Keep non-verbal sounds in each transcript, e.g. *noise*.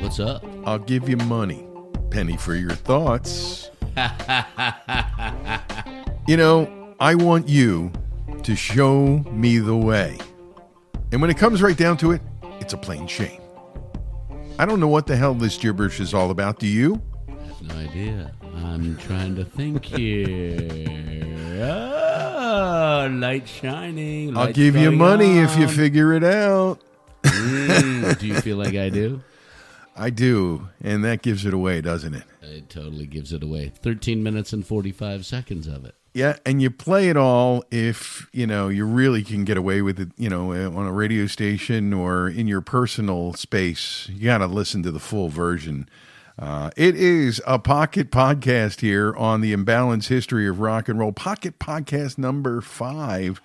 What's up? I'll give you money. Penny for your thoughts. You know, I want you to show me the way. And when it comes right down to it, it's a plain shame. I don't know what the hell this gibberish is all about. Do you? I have no idea. I'm trying to think here. Oh, light shining. I'll give you money if you figure it out. Mm, do you feel like I do? *laughs* I do. And that gives it away, doesn't it? It totally gives it away. 13 minutes and 45 seconds of it. Yeah, and you play it all if you know you really can get away with it. You know, uh, on a radio station or in your personal space, you got to listen to the full version. Uh, it is a pocket podcast here on the imbalanced history of rock and roll. Pocket podcast number five,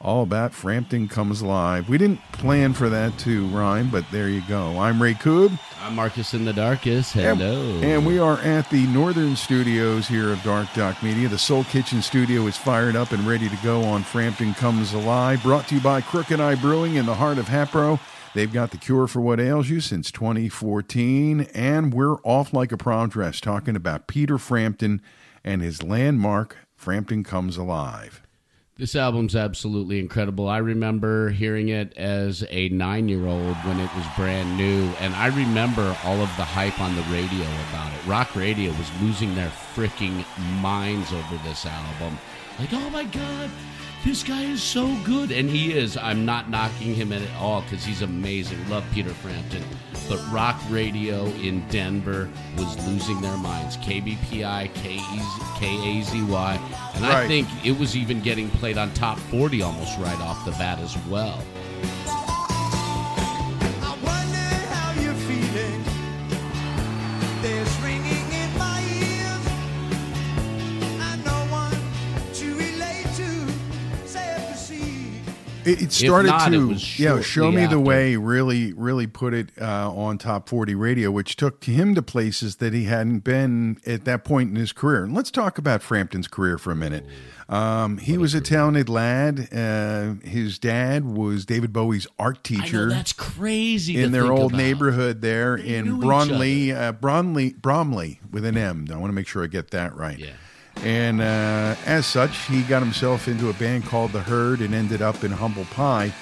all about Frampton comes live. We didn't plan for that to rhyme, but there you go. I'm Ray Koob. I'm Marcus in the Darkest. And- Hello. And we are at the northern studios here of Dark Doc Media. The Soul Kitchen studio is fired up and ready to go on Frampton Comes Alive. Brought to you by Crooked Eye Brewing in the heart of Hatboro. They've got the cure for what ails you since 2014. And we're off like a prom dress talking about Peter Frampton and his landmark, Frampton Comes Alive. This album's absolutely incredible. I remember hearing it as a nine year old when it was brand new, and I remember all of the hype on the radio about it. Rock radio was losing their freaking minds over this album. Like, oh my god, this guy is so good. And he is. I'm not knocking him at all because he's amazing. Love Peter Frampton. But rock radio in Denver was losing their minds. KBPI, KAZY. And I Right. think it was even getting played on top 40 almost right off the bat as well. It, it started not, it to was yeah, show me the way. Really, really put it uh, on top forty radio, which took him to places that he hadn't been at that point in his career. And let's talk about Frampton's career for a minute. Um, he was a talented lad. Uh, his dad was David Bowie's art I know teacher that's crazy. to in their old about. neighborhood there They in Bromley, uh, Bromley, Bromley with an M. I want to make sure I get that right. Yeah. And uh, as such, he got himself into a band called The Herd and ended up in Humble Pie.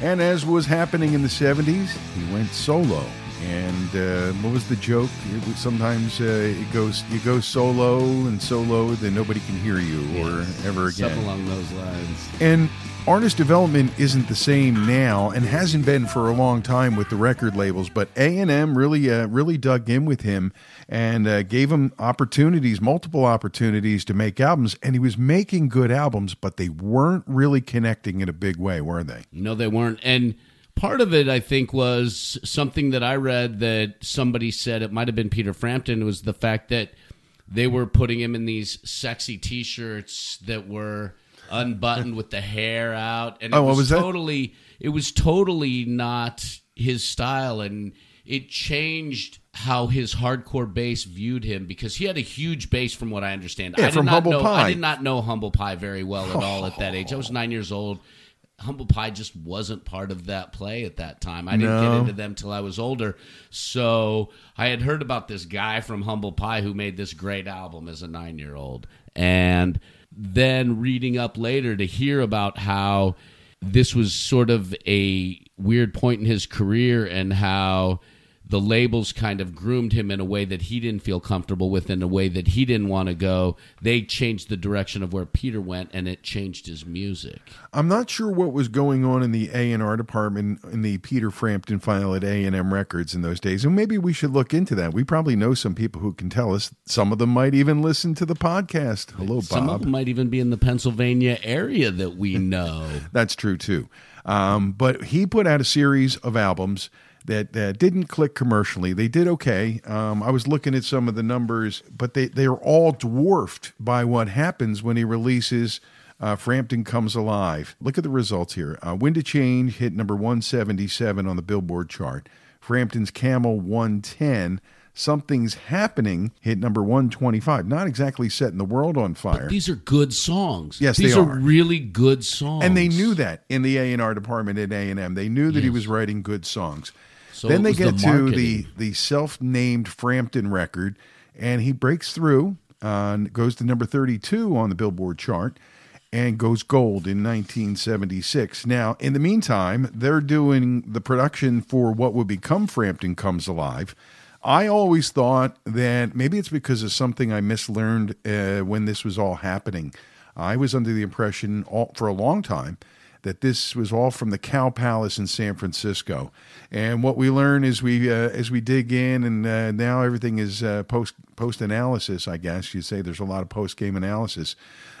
And as was happening in the 70s, he went solo. And uh, what was the joke? It sometimes uh, it goes you go so low and so low that nobody can hear you or ever again. Something along those lines. And artist development isn't the same now and hasn't been for a long time with the record labels but a&m really uh, really dug in with him and uh, gave him opportunities multiple opportunities to make albums and he was making good albums but they weren't really connecting in a big way were they No, they weren't. And part of it, I think, was something that I read that somebody said it might have been Peter Frampton was the fact that they were putting him in these sexy T-shirts that were unbuttoned with the hair out, and oh, it Oh, what was, was that? totally, it was totally not his style, and it changed how his hardcore base viewed him because he had a huge base, from what I understand. Yeah, I did from not Humble know, Pie. I did not know Humble Pie very well at all at that age. I was nine years old. Humble Pie just wasn't part of that play at that time. I didn't No. get into them till I was older. So I had heard about this guy from Humble Pie who made this great album as a nine year old. And then reading up later to hear about how this was sort of a weird point in his career and how the labels kind of groomed him in a way that he didn't feel comfortable with, in a way that he didn't want to go. They changed the direction of where Peter went, and it changed his music. I'm not sure what was going on in the A and R department in the Peter Frampton file at A and M Records in those days, and maybe we should look into that. We probably know some people who can tell us. Some of them might even listen to the podcast. Hello, Bob. Some of them might even be in the Pennsylvania area that we *laughs* know. That's true too. Um, but he put out a series of albums that, that didn't click commercially. They did okay. Um, I was looking at some of the numbers, but they they are all dwarfed by what happens when he releases. Uh, Frampton comes alive. Look at the results here. Uh, Wind of Change hit number 177 on the Billboard chart. Frampton's Camel 110. Something's Happening hit number 125. Not exactly setting the world on fire. These are good songs. Yes, these they are. are. really good songs. and they knew that in the A and R department at A and M. They knew that he was writing good songs. So then they get the to the the self named Frampton record, and he breaks through, uh, and goes to number thirty two on the Billboard chart, and goes gold in 1976. Now, in the meantime, they're doing the production for what would become Frampton Comes Alive. I always thought that maybe it's because of something I mislearned uh, when this was all happening. I was under the impression all, for a long time that this was all from the Cow Palace in San Francisco. And what we learn as we uh, as we dig in, and uh, now everything is uh, post post analysis. I guess you'd say there's a lot of post game analysis.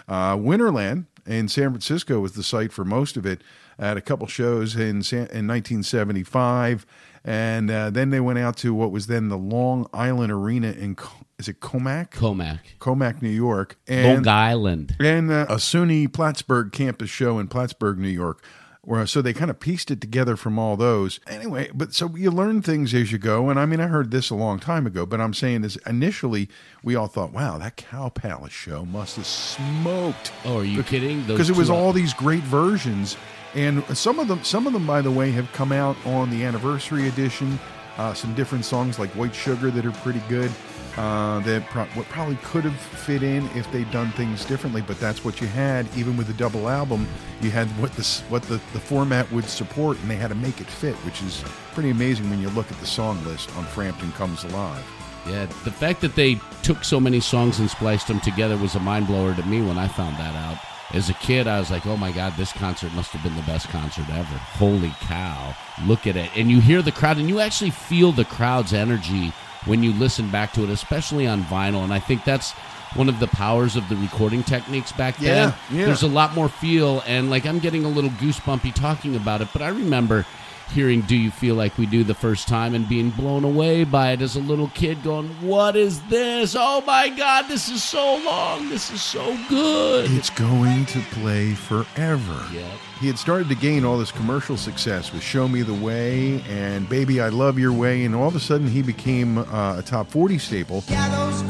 Uh, Winterland in San Francisco was the site for most of it. At a couple shows in San, in 1975, and uh, then they went out to what was then the Long Island Arena in is it Commack? Commack, Commack, New York, and Long Island. and uh, a SUNY Plattsburgh campus show in Plattsburgh, New York. Where, so they kind of pieced it together from all those. Anyway, but so you learn things as you go. And I mean, I heard this a long time ago, but I'm saying is initially we all thought, wow, that Cow Palace show must have smoked. Oh, are you kidding? Because it was all these great versions, and some of them, some of them, by the way, have come out on the anniversary edition. Uh, some different songs like White Sugar that are pretty good. Uh, that pro- what probably could have fit in if they'd done things differently, but that's what you had. Even with the double album, you had what the what the, the format would support, and they had to make it fit, which is pretty amazing when you look at the song list on Frampton Comes Alive. Yeah, the fact that they took so many songs and spliced them together was a mind blower to me when I found that out. As a kid, I was like, "Oh my god, this concert must have been the best concert ever!" Holy cow! Look at it, and you hear the crowd, and you actually feel the crowd's energy when you listen back to it, especially on vinyl. And I think that's one of the powers of the recording techniques back then. Yeah, yeah. There's a lot more feel, and like I'm getting a little goosebumpy talking about it, but I remember hearing Do You Feel Like We Do the first time and being blown away by it as a little kid going, What is this? Oh my God, this is so long. This is so good. It's going to play forever. Yep. He had started to gain all this commercial success with Show Me the Way and Baby I Love Your Way, and all of a sudden he became uh, a top 40 staple. Gallows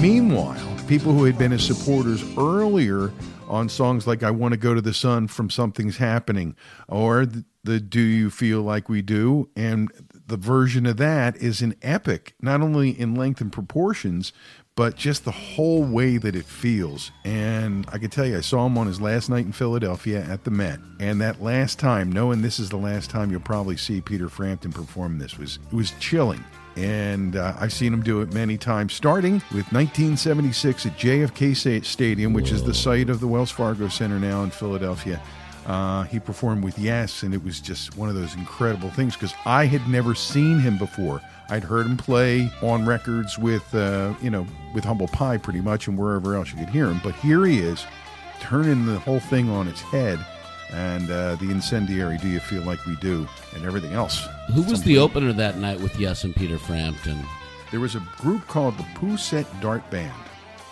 Meanwhile, people who had been his supporters earlier on songs like I Want to Go to the Sun from Something's Happening or the, the Do You Feel Like We Do, and the version of that is an epic, not only in length and proportions, but just the whole way that it feels. And I can tell you, I saw him on his last night in Philadelphia at the Met, and that last time, knowing this is the last time you'll probably see Peter Frampton perform this, was it was chilling. And uh, I've seen him do it many times, starting with 1976 at JFK Stadium, which is the site of the Wells Fargo Center now in Philadelphia. Uh, he performed with Yes, and it was just one of those incredible things because I had never seen him before. I'd heard him play on records with, uh, you know, with Humble Pie pretty much, and wherever else you could hear him. But here he is, turning the whole thing on its head, and uh, the incendiary "Do You Feel Like We Do" and everything else. Who was the opener that night with Yes and Peter Frampton? There was a group called the Pousette Dart Band,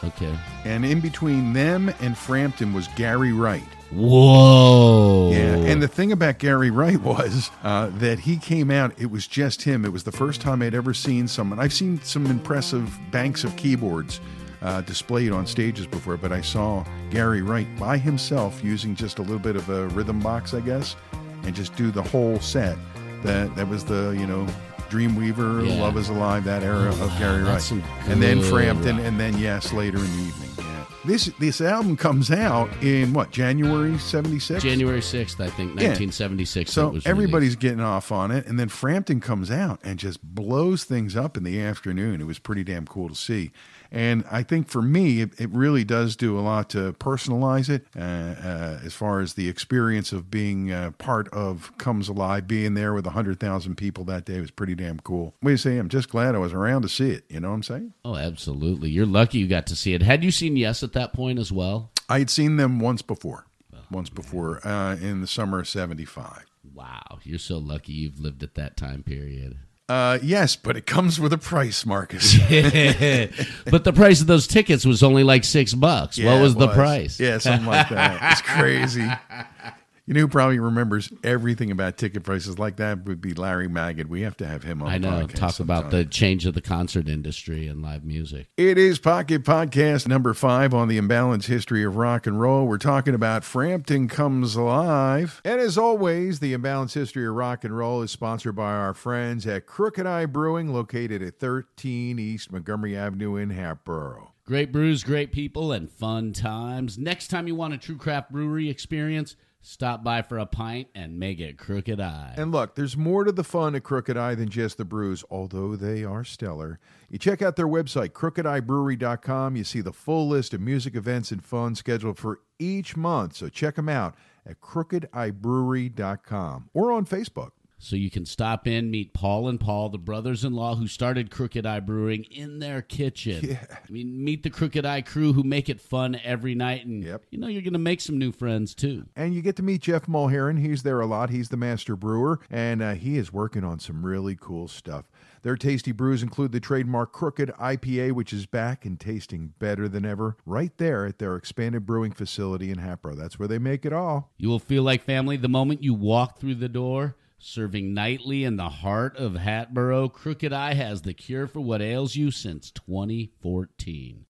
Okay. and in between them and Frampton was Gary Wright. Whoa. Yeah, and the thing about Gary Wright was uh, that he came out. It was just him. It was the first time I'd ever seen someone. I've seen some impressive banks of keyboards uh, displayed on stages before, but I saw Gary Wright by himself using just a little bit of a rhythm box, I guess, and just do the whole set. That that was the you know. Dreamweaver, Yeah. Love Is Alive, that era Oh, of Gary Wright, and then Frampton, rock. and then Yes later in the evening. Yeah. This this album comes out in what January '76. January 6th, I think, 1976. it So everybody's released. getting off on it, and then Frampton comes out and just blows things up in the afternoon. It was pretty damn cool to see, and I think for me, it, it really does do a lot to personalize it uh, uh, as far as the experience of being uh, part of Comes Alive, being there with hundred thousand people that day was pretty damn cool. What do you say? I'm just glad I was around to see it. You know what I'm saying? Oh, absolutely. You're lucky you got to see it. Had you seen Yes at that point as well? I had seen them once before, once before uh, in the summer of '75. Wow. You're so lucky you've lived at that time period. Uh, yes, but it comes with a price, Marcus. *laughs* but the price of those tickets was only like six bucks. Yeah, what was it the price? Yeah, something like that. It's crazy. *laughs* You know who probably remembers everything about ticket prices like that would be Larry Magid. We have to have him on I know. Talk about the change of the concert industry and live music. It is Pocket Podcast number five on the imbalanced history of rock and roll. We're talking about Frampton Comes Alive. And as always, the imbalanced history of rock and roll is sponsored by our friends at Crooked Eye Brewing, located at 13 East Montgomery Avenue in Hatboro. Great brews, great people, and fun times. Next time you want a true craft brewery experience, stop by for a pint and make it Crooked Eye. And look, there's more to the fun at Crooked Eye than just the brews, although they are stellar. You check out their website, crookedeyebrewery.com. You see the full list of music events and fun scheduled for each month. So check them out at crookedeyebrewery.com or on Facebook. So you can stop in, meet Paul and Paul, the brothers-in-law who started Crooked Eye Brewing in their kitchen. Yeah. I mean, meet the Crooked Eye crew who make it fun every night, and Yep. you know you're going to make some new friends too. And you get to meet Jeff Mulheron. He's there a lot. He's the master brewer, and uh, he is working on some really cool stuff. Their tasty brews include the trademark Crooked IPA, which is back and tasting better than ever, right there at their expanded brewing facility in Hatboro. That's where they make it all. You will feel like family the moment you walk through the door. Serving nightly in the heart of Hatboro, Crooked Eye has the cure for what ails you since 2014.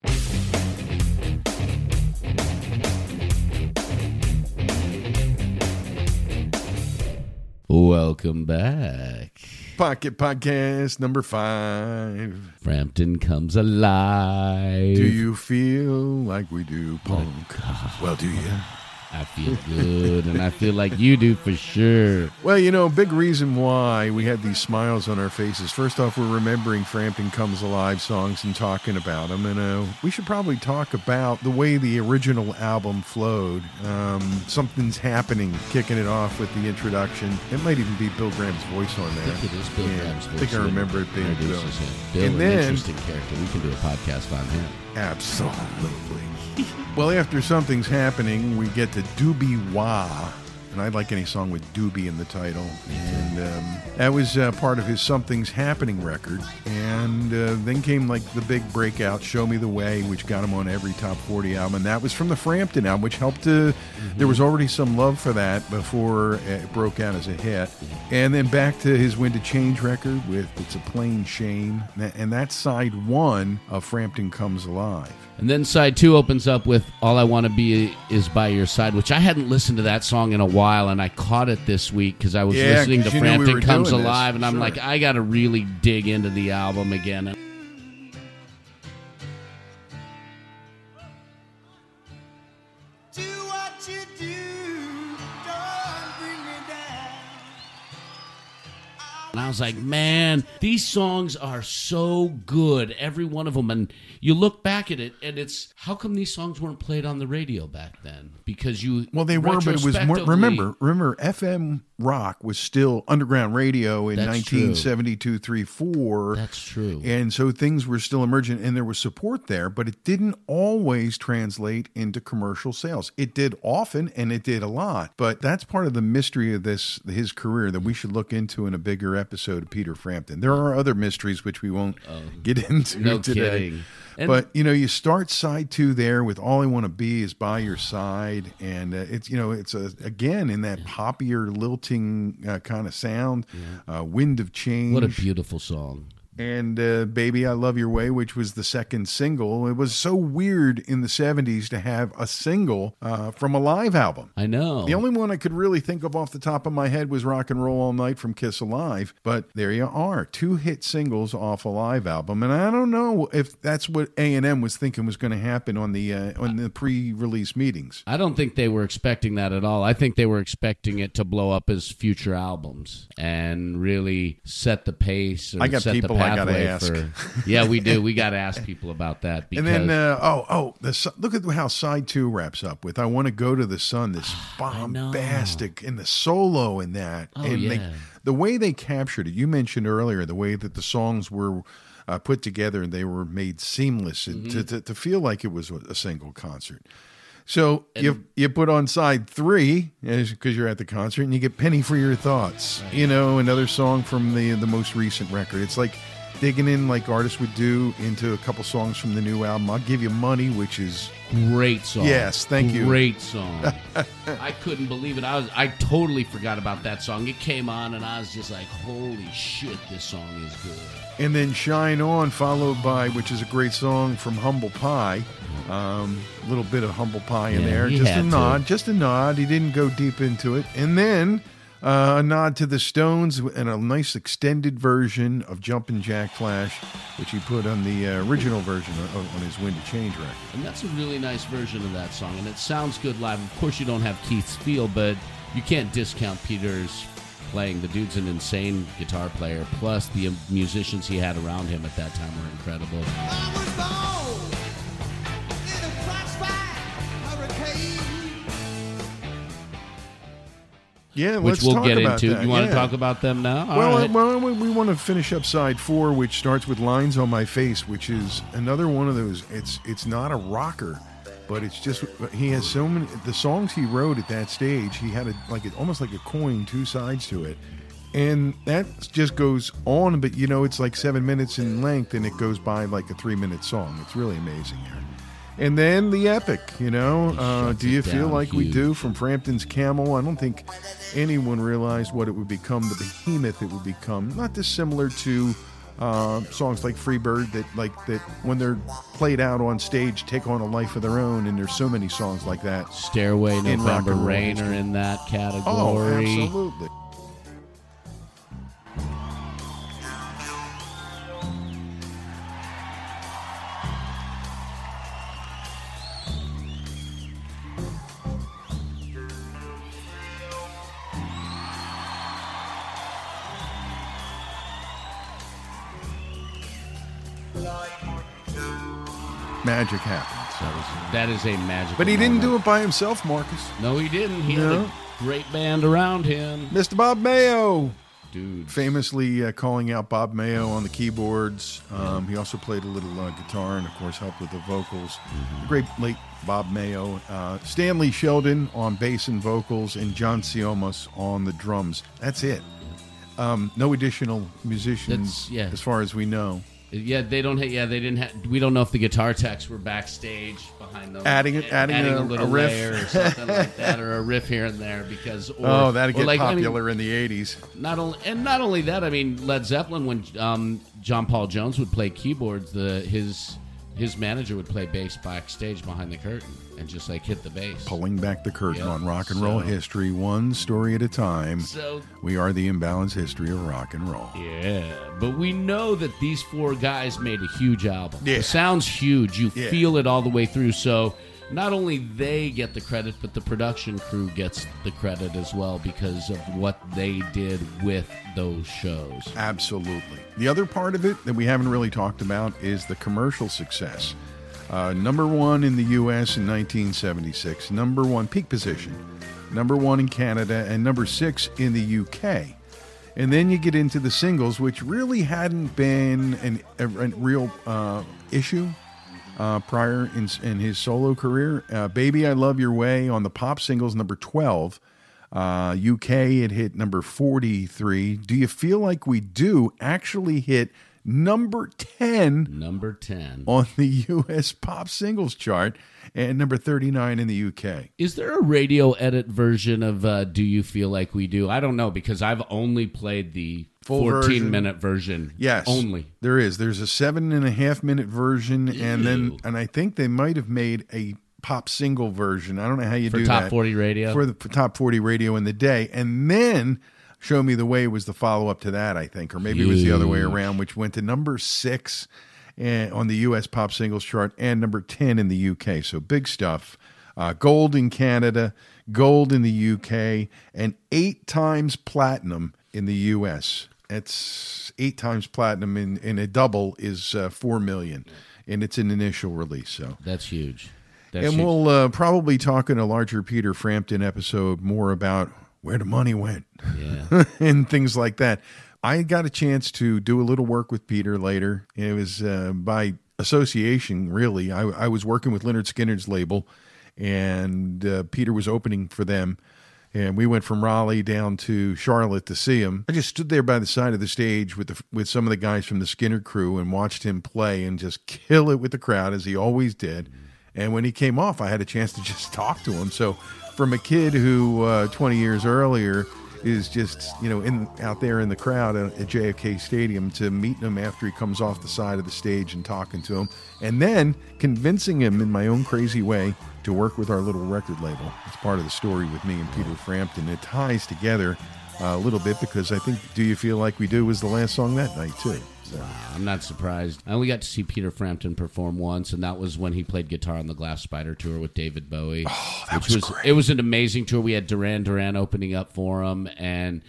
Welcome back. Pocket Podcast number five. Frampton comes alive. Do you feel like we do, punk? Ah. Well, do you? I feel good, and I feel like you do for sure. Well, you know, big reason why we had these smiles on our faces. First off, we're remembering Frampton Comes Alive songs and talking about them. And uh, we should probably talk about the way the original album flowed. Um, something's happening, kicking it off with the introduction. It might even be Bill Graham's voice on I there. think it is Bill Yeah, Graham's I voice think I remember it being Bill. Bill, And an then- interesting character. We can do a podcast on him. Absolutely. Well, after something's happening, we get to Doobie Wah. And I like any song with Doobie in the title. And um, that was uh, part of his Something's Happening record. And uh, then came like the big breakout, Show Me the Way, which got him on every top 40 album. And that was from the Frampton album, which helped to. There was already some love for that before it broke out as a hit. And then back to his Wind of Change record with It's a Plain Shame. And that's side one of Frampton Comes Alive. And then side two opens up with All I Want to Be Is By Your Side, which I hadn't listened to that song in a while, and I caught it this week because I was Yeah, listening to knew we Comes doing this. Alive, and I'm Sure. like, I got to really dig into the album again. And I was like, man, these songs are so good, every one of them. And you look back at it, and it's how come these songs weren't played on the radio back then? Because you Well, they were, but it was more. Remember, remember, FM rock was still underground radio in That's 1972, 3, 4. That's true. And so things were still emergent and there was support there, but it didn't always translate into commercial sales. It did often and it did a lot. But that's part of the mystery of this his career that we should look into in a bigger episode of Peter Frampton. There are other mysteries which we won't oh. get *laughs* into no today. kidding. And- but you know, you start side two there with "All I Want to Be Is by Your Side," and uh, it's you know, it's a, again in that poppier, lilting uh, kind of sound. Uh, "Wind of Change." What a beautiful song. And uh, "Baby I Love Your Way," which was the second single. It was so weird in the '70s to have a single uh, from a live album. I know. The only one I could really think of off the top of my head was Rock and Roll All Night from Kiss Alive. But there you are, two hit singles off a live album. And I don't know if that's what A&M was thinking was going to happen on the uh, on the pre-release meetings. I don't think they were expecting that at all. I think they were expecting it to blow up as future albums and really set the pace. Or I got set people the I gotta pathway ask. For, yeah, we do. We got to ask people about that because *laughs* And then, uh, oh, oh, the, look at how side two wraps up with "I Want to Go to the Sun." This *sighs* bombastic and the solo in that, Oh, and they, the way they captured it. You mentioned earlier the way that the songs were uh, put together and they were made seamless Mm-hmm. to, to, to feel like it was a single concert. So you you put on side three because you're at the concert and you get "Penny for Your Thoughts." You know, another song from the the most recent record. It's like digging in like artists would do into a couple songs from the new album. I'll give you money, which is great song. Yes, thank you. Great song. *laughs* I couldn't believe it. I was I totally forgot about that song. It came on and I was just like, "Holy shit, this song is good." and then "Shine On," followed by which is a great song from Humble Pie. Um, a little bit of Humble Pie in Yeah, there, just a had to. nod, just a nod. He didn't go deep into it, and then. Uh, a nod to the Stones and a nice extended version of Jumpin' Jack Flash, which he put on the uh, original version of, on his Wind of Change record. And that's a really nice version of that song, and it sounds good live. Of course, you don't have Keith's feel, but you can't discount Peter's playing. The dude's an insane guitar player. Plus, the musicians he had around him at that time were incredible. Yeah, Which let's we'll talk get about into. that. You want Yeah. to talk about them now? All Well, right. well, we, we want to finish up side four, which starts with "Lines on My Face," which is another one of those. It's it's not a rocker, but it's just he has so many the songs he wrote at that stage. He had a like it almost like a coin, two sides to it, and that just goes on. But you know, it's like seven minutes in length, and it goes by like a three minute song. It's really amazing here. And then the epic, you know. Uh, do you feel like we do from Frampton's Camel? I don't think anyone realized what it would become, the behemoth it would become. Not dissimilar to uh, songs like Freebird that, like that, when they're played out on stage, take on a life of their own. And there's so many songs like that. Stairway, November Rain are in that category. Oh, absolutely. Magic happens. That, was, that is a magic. But he didn't do it by himself, Marcus. No, he didn't. He No. had a great band around him, Mr. Bob Mayo. dude. famously uh, calling out Bob Mayo on the keyboards. Um, he also played a little uh, guitar and, of course, helped with the vocals. The great late Bob Mayo. Uh, Stanley Sheldon on bass and vocals, and John Siomos on the drums. That's it. Um, no additional musicians, yeah. as far as we know. Yeah, they don't. Ha- yeah, they didn't. Ha- we don't know if the guitar techs were backstage behind them, Adding- adding a- little a riff. layer or *laughs* something like that, or a riff here and there. Because or, oh, that'd get like, I mean, popular in the 80s. not only and not only that, I mean Led Zeppelin when um, John Paul Jones would play keyboards, the his his manager would play bass backstage behind the curtain and just like hit the bass. Pulling back the curtain Yep. on rock and roll history, one story at a time. So We are the imbalanced history of rock and roll. Yeah, but we know that these four guys made a huge album. Yeah. It sounds huge. You Yeah. feel it all the way through. So not only they get the credit, but the production crew gets the credit as well because of what they did with those shows. Absolutely. The other part of it that we haven't really talked about is the commercial success. Uh, number one in the U.S. in 1976, number one peak position, number one in Canada, and number six in the U.K. And then you get into the singles, which really hadn't been an, a, a real uh, issue uh, prior in, in his solo career. Uh, Baby, I Love Your Way on the pop singles, number 12. Uh, UK, it hit number 43. Do You Feel Like We Do actually hit number 10 Number 10. on the *laughs* US pop singles chart and number 39 in the UK. Is there a radio edit version of uh, Do You Feel Like We Do? I don't know because I've only played the Full 14 version? minute version. Yes, Only. there is. There's a seven and a half minute version, and then and I think they might have made a pop single version. I don't know how you For do top that 40 radio? for the top forty radio in the day, and then Show Me the Way was the follow up to that. I think, or maybe it was the other way around, which went to number six on the U.S. pop singles chart and number ten in the U.K. So big stuff. Uh, gold in Canada, gold in the U.K., and eight times platinum in the U.S. That's eight times platinum in, in a double is uh, four million, and it's an initial release. So That's huge. That's and huge. we'll uh, probably talk in a larger Peter Frampton episode more about where the money went Yeah. *laughs* and things like that. I got a chance to do a little work with Peter later. It was uh, by association, really. I, I was working with Lynyrd Skynyrd's label, and uh, Peter was opening for them. And we went from Raleigh down to Charlotte to see him. I just stood there by the side of the stage with the, with some of the guys from the Skinner crew and watched him play and just *laughs* kill it with the crowd as he always did. And when he came off, I had a chance to just *laughs* talk to him. So, from a kid who uh, 20 years earlier is just you know in out there in the crowd at, JFK Stadium to meeting him after he comes off the side of the stage and talking to him, and then convincing him in my own crazy way to work with our little record label. It's part of the story with me and Peter Frampton. It ties together uh, a little bit because I think "Do You Feel Like We Do" was the last song that night too. So. I'm not surprised. I only got to see Peter Frampton perform once, and that was when he played guitar on the Glass Spider tour with David Bowie. Oh, that which was great. It was an amazing tour. We had Duran Duran opening up for him, and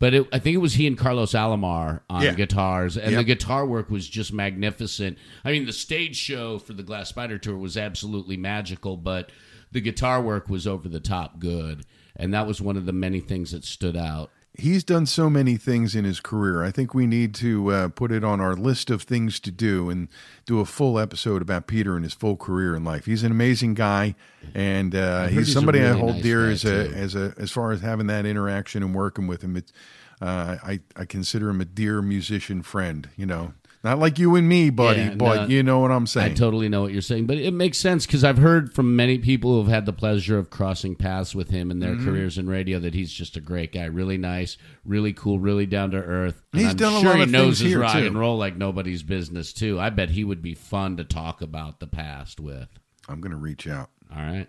but it, I think it was he and Carlos Alomar on Yeah. guitars, and Yep. the guitar work was just magnificent. I mean, the stage show for the Glass Spider tour was absolutely magical, but the guitar work was over the top good, and that was one of the many things that stood out. He's done so many things in his career. I think we need to uh, put it on our list of things to do and do a full episode about Peter and his full career in life. He's an amazing guy, and uh, he's he's somebody I hold nice dear as a too. as a as far as having that interaction and working with him. It's uh, I I consider him a dear musician friend. You know, not like you and me, buddy, Yeah, but no, you know what I'm saying. I totally know what you're saying, but it makes sense because I've heard from many people who have had the pleasure of crossing paths with him in their Mm-hmm. careers in radio that he's just a great guy, really nice, really cool, really down to earth. He's I'm done a sure lot he of knows things his rock too. and roll like nobody's business too. I bet he would be fun to talk about the past with. I'm going to reach out. All right.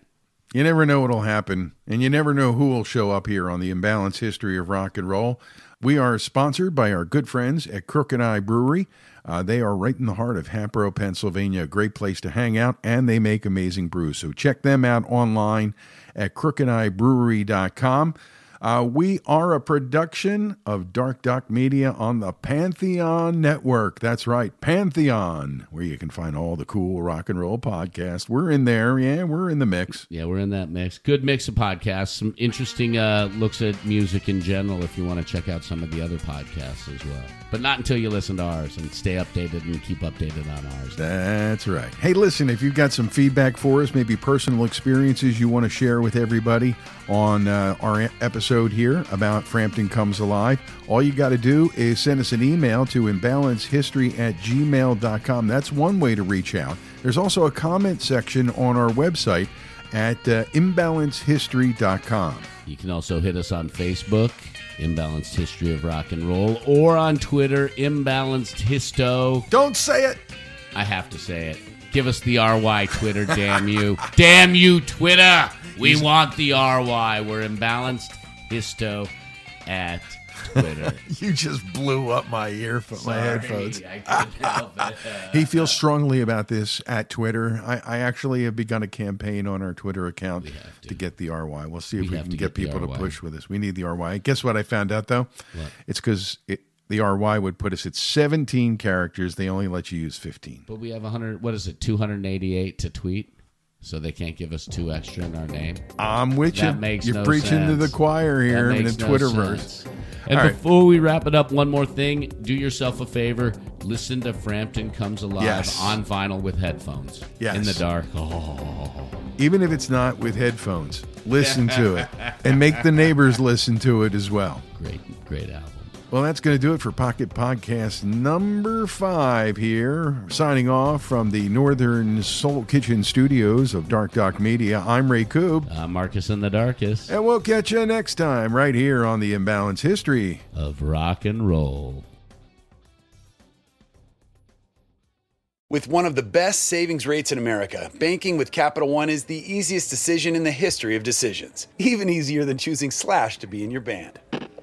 You never know what'll happen, and you never know who will show up here on the Imbalanced History of Rock and Roll. We are sponsored by our good friends at Crooked Eye Brewery. Uh, they are right in the heart of Hatboro, Pennsylvania, a great place to hang out, and they make amazing brews. So check them out online at crookedeyebrewery.com. Uh, we are a production of Dark Duck Media on the Pantheon Network. That's right, Pantheon, where you can find all the cool rock and roll podcasts. We're in there. Yeah, we're in the mix. Yeah, we're in that mix. Good mix of podcasts. Some interesting uh, looks at music in general if you want to check out some of the other podcasts as well. But not until you listen to ours and stay updated and keep updated on ours. That's right. Hey, listen, if you've got some feedback for us, maybe personal experiences you want to share with everybody on uh, our e- episode here about Frampton Comes Alive, all you got to do is send us an email to imbalancehistory at gmail.com. That's one way to reach out. There's also a comment section on our website at uh, imbalancehistory.com. You can also hit us on Facebook, Imbalanced History of Rock and Roll, or on Twitter, Imbalanced Histo. Don't say it. I have to say it. Give us the RY Twitter, damn you. *laughs* Damn you, Twitter. We want the RY. We're imbalanced histo at Twitter. *laughs* You just blew up my earphone, my headphones. I help it. *laughs* He feels strongly about this at Twitter. I, I actually have begun a campaign on our Twitter account to. to. get the RY. We'll see if We we, can get, get people to push with us. We need the RY. Guess what I found out though? What? It's because it, the RY would put us at 17 characters. They only let you use 15. But we have 100, what is it, 288 to tweet? So they can't give us two extra in our name? I'm with That you. makes You're no preaching to the choir here in the no Twitterverse. sense. And All right. before we wrap it up, one more thing. Do yourself a favor. Listen to Frampton Comes Alive Yes. on vinyl with headphones. Yes. In the dark. Oh. Even if it's not with headphones, listen to it *laughs* and make the neighbors listen to it as well. Great, great album. Well, that's going to do it for Pocket Podcast number five here. Signing off from the Northern Soul Kitchen studios of Dark Doc Media, I'm Ray Koob. I'm Marcus in the Darkest And we'll catch you next time right here on the Imbalance History. of Rock and Roll. With one of the best savings rates in America, banking with Capital One is the easiest decision in the history of decisions. Even easier than choosing Slash to be in your band.